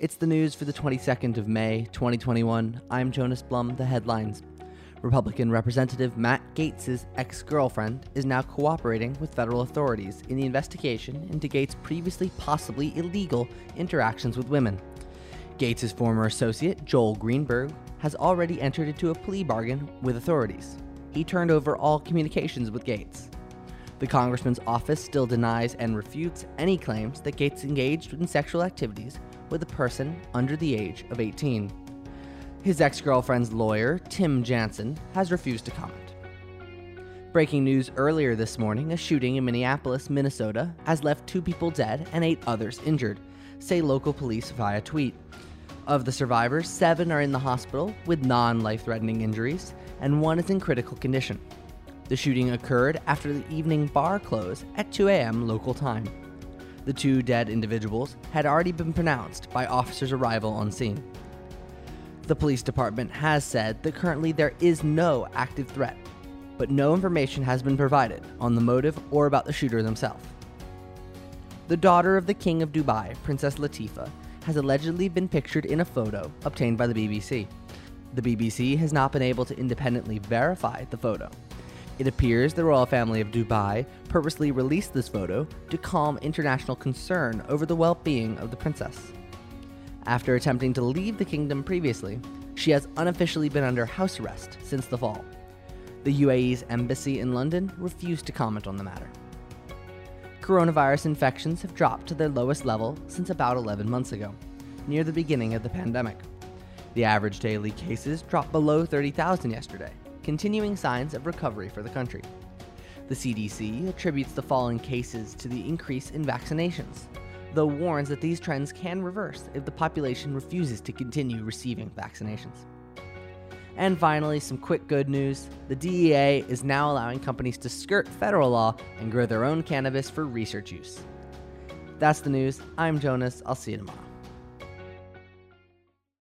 It's the news for the 22nd of May, 2021. I'm Jonas Blum, the headlines. Republican Representative Matt Gaetz' ex girlfriend is now cooperating with federal authorities in the investigation into Gaetz' previously possibly illegal interactions with women. Gaetz' former associate, Joel Greenberg, has already entered into a plea bargain with authorities. He turned over all communications with Gaetz. The congressman's office still denies and refutes any claims that Gaetz engaged in sexual activities with a person under the age of 18. His ex girlfriend's lawyer, Tim Jansen, has refused to comment. Breaking news earlier this morning a shooting in Minneapolis, Minnesota, has left two people dead and eight others injured, say local police via tweet. Of the survivors, seven are in the hospital with non life threatening injuries, and one is in critical condition. The shooting occurred after the evening bar close at 2 a.m. local time. The two dead individuals had already been pronounced by officers' arrival on scene. The police department has said that currently there is no active threat, but no information has been provided on the motive or about the shooter themselves. The daughter of the King of Dubai, Princess Latifa, has allegedly been pictured in a photo obtained by the BBC. The BBC has not been able to independently verify the photo, it appears the royal family of Dubai purposely released this photo to calm international concern over the well being of the princess. After attempting to leave the kingdom previously, she has unofficially been under house arrest since the fall. The UAE's embassy in London refused to comment on the matter. Coronavirus infections have dropped to their lowest level since about 11 months ago, near the beginning of the pandemic. The average daily cases dropped below 30,000 yesterday, continuing signs of recovery for the country. The CDC attributes the fall in cases to the increase in vaccinations, though warns that these trends can reverse if the population refuses to continue receiving vaccinations. And finally, some quick good news the DEA is now allowing companies to skirt federal law and grow their own cannabis for research use. That's the news. I'm Jonas. I'll see you tomorrow.